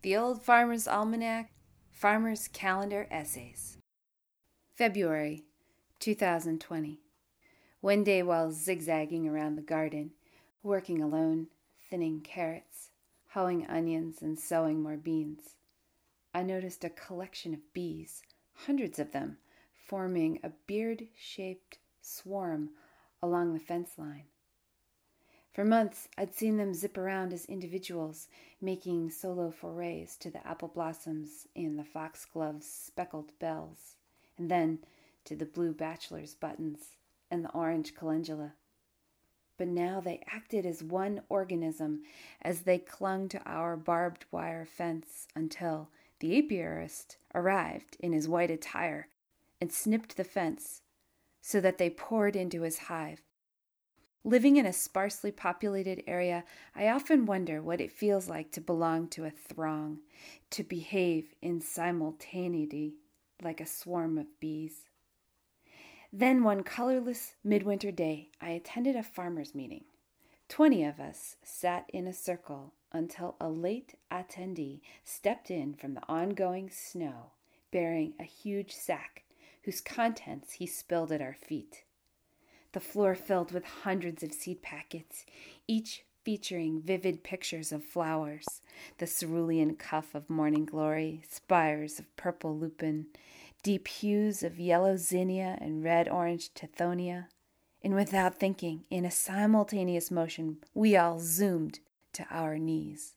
The Old Farmer's Almanac, Farmer's Calendar Essays. February 2020. One day while zigzagging around the garden, working alone, thinning carrots, hoeing onions, and sowing more beans, I noticed a collection of bees, hundreds of them, forming a beard shaped swarm along the fence line. For months, I'd seen them zip around as individuals, making solo forays to the apple blossoms and the foxglove's speckled bells, and then to the blue bachelor's buttons and the orange calendula. But now they acted as one organism as they clung to our barbed wire fence until the apiarist arrived in his white attire and snipped the fence so that they poured into his hive Living in a sparsely populated area, I often wonder what it feels like to belong to a throng, to behave in simultaneity like a swarm of bees. Then, one colorless midwinter day, I attended a farmers' meeting. Twenty of us sat in a circle until a late attendee stepped in from the ongoing snow, bearing a huge sack whose contents he spilled at our feet the floor filled with hundreds of seed packets, each featuring vivid pictures of flowers the cerulean cuff of morning glory, spires of purple lupine, deep hues of yellow zinnia and red orange tithonia. And without thinking, in a simultaneous motion, we all zoomed to our knees.